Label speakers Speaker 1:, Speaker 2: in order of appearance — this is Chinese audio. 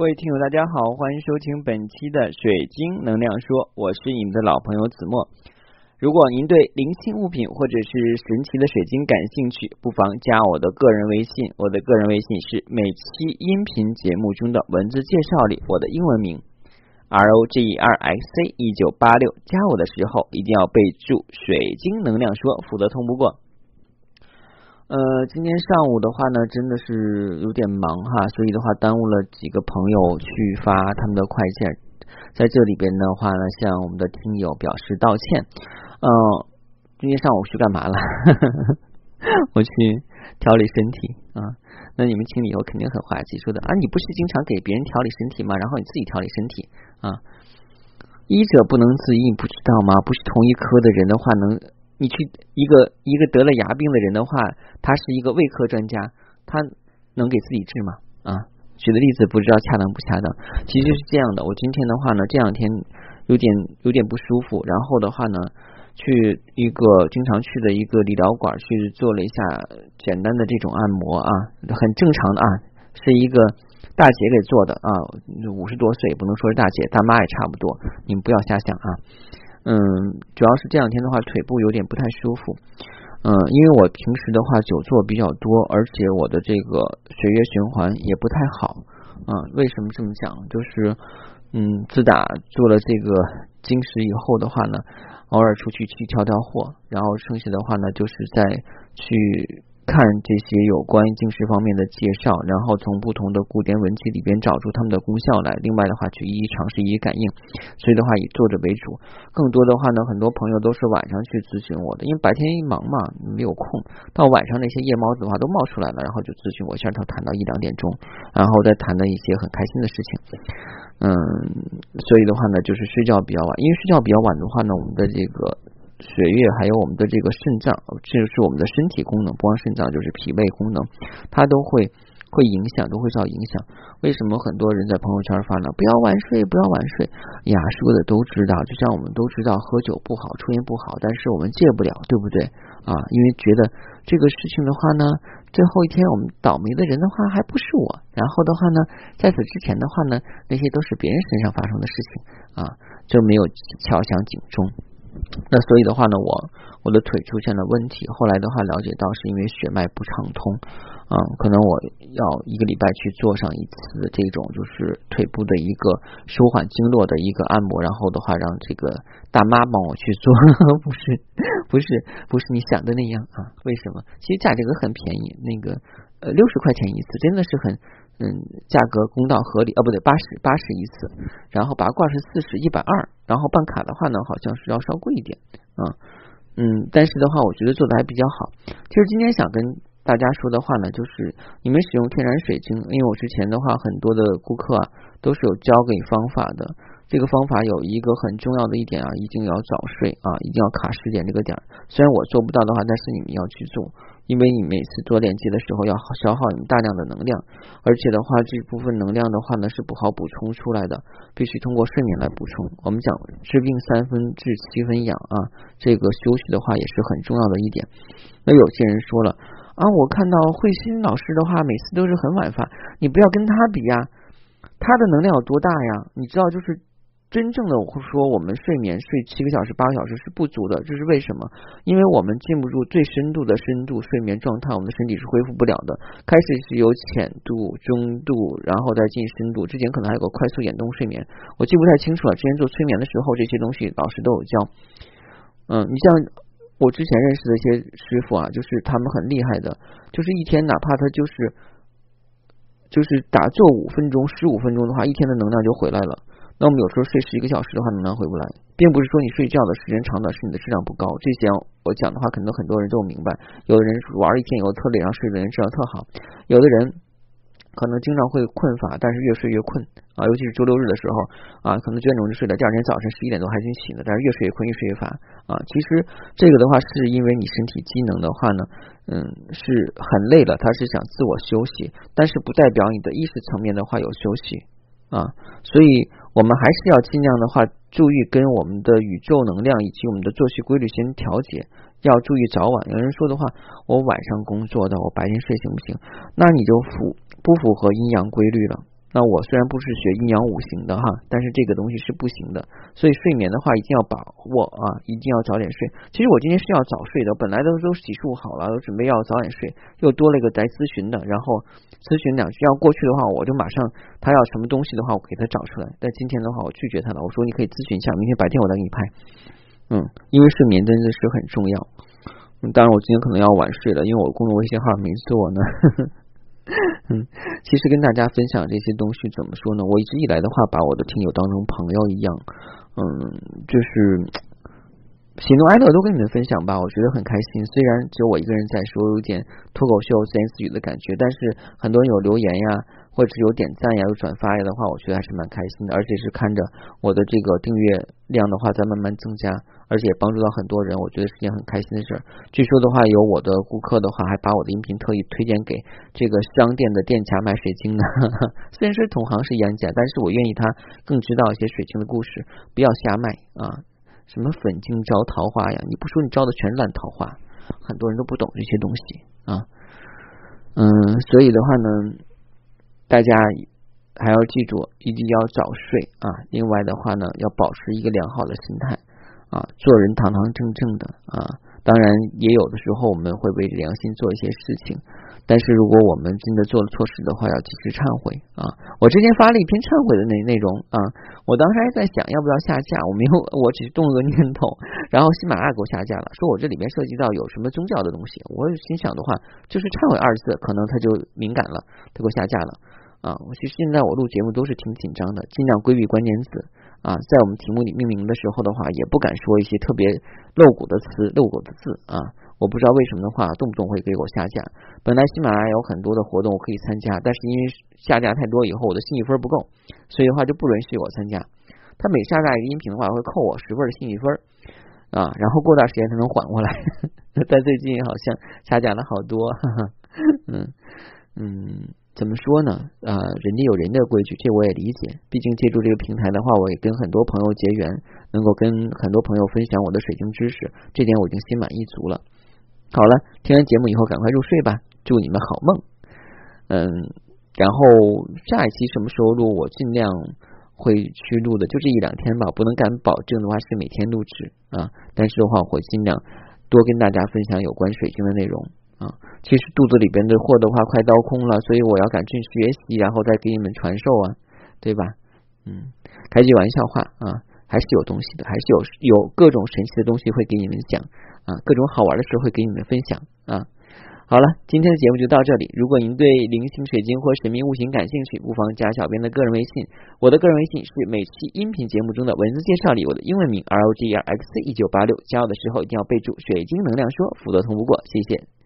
Speaker 1: 各位听友，大家好，欢迎收听本期的水晶能量说，我是你们的老朋友子墨。如果您对灵性物品或者是神奇的水晶感兴趣，不妨加我的个人微信，我的个人微信是每期音频节目中的文字介绍里我的英文名 R O G E R X C 一九八六。加我的时候一定要备注水晶能量说，否则通不过。呃，今天上午的话呢，真的是有点忙哈，所以的话耽误了几个朋友去发他们的快件，在这里边的话呢，向我们的听友表示道歉。嗯，今天上午去干嘛了？我去调理身体啊。那你们听你以后肯定很滑稽，说的啊，你不是经常给别人调理身体吗？然后你自己调理身体啊？医者不能自医，不知道吗？不是同一科的人的话能。你去一个一个得了牙病的人的话，他是一个胃科专家，他能给自己治吗？啊，举的例子不知道恰当不恰当。其实是这样的，我今天的话呢，这两天有点有点不舒服，然后的话呢，去一个经常去的一个理疗馆去做了一下简单的这种按摩啊，很正常的啊，是一个大姐给做的啊，五十多岁不能说是大姐，大妈也差不多，你们不要瞎想啊。嗯，主要是这两天的话，腿部有点不太舒服。嗯，因为我平时的话久坐比较多，而且我的这个血液循环也不太好。嗯，为什么这么讲？就是嗯，自打做了这个金石以后的话呢，偶尔出去去挑挑货，然后剩下的话呢，就是在去。看这些有关晶石方面的介绍，然后从不同的古典文集里边找出它们的功效来。另外的话，去一一尝试，一一感应。所以的话，以作者为主。更多的话呢，很多朋友都是晚上去咨询我的，因为白天一忙嘛，没有空。到晚上那些夜猫子的话都冒出来了，然后就咨询我，下头谈到一两点钟，然后再谈的一些很开心的事情。嗯，所以的话呢，就是睡觉比较晚，因为睡觉比较晚的话呢，我们的这个。血液还有我们的这个肾脏，这是我们的身体功能，不光肾脏就是脾胃功能，它都会会影响，都会受到影响。为什么很多人在朋友圈发呢？不要晚睡，不要晚睡呀，说的都知道。就像我们都知道喝酒不好，抽烟不好，但是我们戒不了，对不对啊？因为觉得这个事情的话呢，最后一天我们倒霉的人的话还不是我。然后的话呢，在此之前的话呢，那些都是别人身上发生的事情啊，就没有敲响警钟。那所以的话呢，我我的腿出现了问题，后来的话了解到是因为血脉不畅通，嗯，可能我要一个礼拜去做上一次这种就是腿部的一个舒缓经络的一个按摩，然后的话让这个大妈帮我去做，不是不是不是你想的那样啊？为什么？其实价格很便宜，那个呃六十块钱一次，真的是很。嗯，价格公道合理啊，不对，八十八十一次，然后拔罐是四十一百二，然后办卡的话呢，好像是要稍贵一点啊，嗯，但是的话，我觉得做的还比较好。其实今天想跟大家说的话呢，就是你们使用天然水晶，因为我之前的话，很多的顾客啊都是有教给方法的。这个方法有一个很重要的一点啊，一定要早睡啊，一定要卡十点这个点儿。虽然我做不到的话，但是你们要去做。因为你每次做练习的时候要消耗你大量的能量，而且的话这部分能量的话呢是不好补充出来的，必须通过睡眠来补充。我们讲治病三分治七分养啊，这个休息的话也是很重要的一点。那有些人说了啊，我看到慧心老师的话每次都是很晚发，你不要跟他比呀，他的能量有多大呀？你知道就是。真正的我说，我们睡眠睡七个小时、八个小时是不足的，这是为什么？因为我们进不入最深度的深度睡眠状态，我们的身体是恢复不了的。开始是有浅度、中度，然后再进深度，之前可能还有个快速眼动睡眠，我记不太清楚了。之前做催眠的时候，这些东西老师都有教。嗯，你像我之前认识的一些师傅啊，就是他们很厉害的，就是一天哪怕他就是就是打坐五分钟、十五分钟的话，一天的能量就回来了。那我们有时候睡十一个小时的话，能量回不来，并不是说你睡觉的时间长短是你的质量不高。这些我讲的话，可能很多人都明白。有的人玩一天以后特累，然后睡的人质量特好；有的人可能经常会困乏，但是越睡越困啊，尤其是周六日的时候啊，可能九点钟就睡了，第二天早晨十一点多还挺醒的，但是越睡越困，越睡越乏啊。其实这个的话，是因为你身体机能的话呢，嗯，是很累了，他是想自我休息，但是不代表你的意识层面的话有休息。啊，所以我们还是要尽量的话，注意跟我们的宇宙能量以及我们的作息规律先调节，要注意早晚。有人说的话，我晚上工作的，我白天睡行不行？那你就符不符合阴阳规律了那我虽然不是学阴阳五行的哈，但是这个东西是不行的。所以睡眠的话一定要把握啊，一定要早点睡。其实我今天是要早睡的，本来都都洗漱好了，都准备要早点睡，又多了一个来咨询的，然后咨询两句要过去的话，我就马上他要什么东西的话，我给他找出来。但今天的话，我拒绝他了，我说你可以咨询一下，明天白天我再给你拍。嗯，因为睡眠真的是很重要。当然我今天可能要晚睡了，因为我公众微信号没做呢。嗯，其实跟大家分享这些东西怎么说呢？我一直以来的话，把我的听友当成朋友一样，嗯，就是喜怒哀乐都跟你们分享吧，我觉得很开心。虽然只有我一个人在说，有点脱口秀自言自语的感觉，但是很多人有留言呀。或者是有点赞呀，有转发呀的话，我觉得还是蛮开心的。而且是看着我的这个订阅量的话在慢慢增加，而且帮助到很多人，我觉得是件很开心的事儿。据说的话，有我的顾客的话还把我的音频特意推荐给这个商店的店家卖水晶呢。虽然说同行是冤家，但是我愿意他更知道一些水晶的故事，不要瞎卖啊！什么粉晶招桃花呀？你不说你招的全是烂桃花，很多人都不懂这些东西啊。嗯，所以的话呢。大家还要记住，一定要早睡啊！另外的话呢，要保持一个良好的心态啊，做人堂堂正正的啊。当然，也有的时候我们会为良心做一些事情。但是如果我们真的做了错事的话，要及时忏悔啊！我之前发了一篇忏悔的内内容啊，我当时还在想要不要下架，我没有，我只是动了个念头，然后喜马拉雅给我下架了，说我这里面涉及到有什么宗教的东西。我心想的话，就是忏悔二字，可能他就敏感了，他给我下架了啊！我其实现在我录节目都是挺紧张的，尽量规避关键词啊，在我们题目里命名的时候的话，也不敢说一些特别露骨的词、露骨的字啊。我不知道为什么的话，动不动会给我下架。本来喜马拉雅有很多的活动我可以参加，但是因为下架太多以后，我的信誉分不够，所以的话就不允许我参加。他每下架一个音频的话，会扣我十分的信誉分啊，然后过段时间才能缓过来。但最近好像下架了好多，嗯嗯。怎么说呢？啊，人家有人的规矩，这我也理解。毕竟借助这个平台的话，我也跟很多朋友结缘，能够跟很多朋友分享我的水晶知识，这点我已经心满意足了。好了，听完节目以后赶快入睡吧，祝你们好梦。嗯，然后下一期什么时候录，我尽量会去录的，就这一两天吧，不能敢保证的话是每天录制啊，但是的话我会尽量多跟大家分享有关水晶的内容。啊，其实肚子里边的货的话快掏空了，所以我要赶紧学习，然后再给你们传授啊，对吧？嗯，开句玩笑话啊，还是有东西的，还是有有各种神奇的东西会给你们讲啊，各种好玩的事会给你们分享啊。好了，今天的节目就到这里。如果您对零星水晶或神秘物品感兴趣，不妨加小编的个人微信。我的个人微信是每期音频节目中的文字介绍里我的英文名 R O G E R X 一九八六。加我的时候一定要备注“水晶能量说”，否则通不过。谢谢。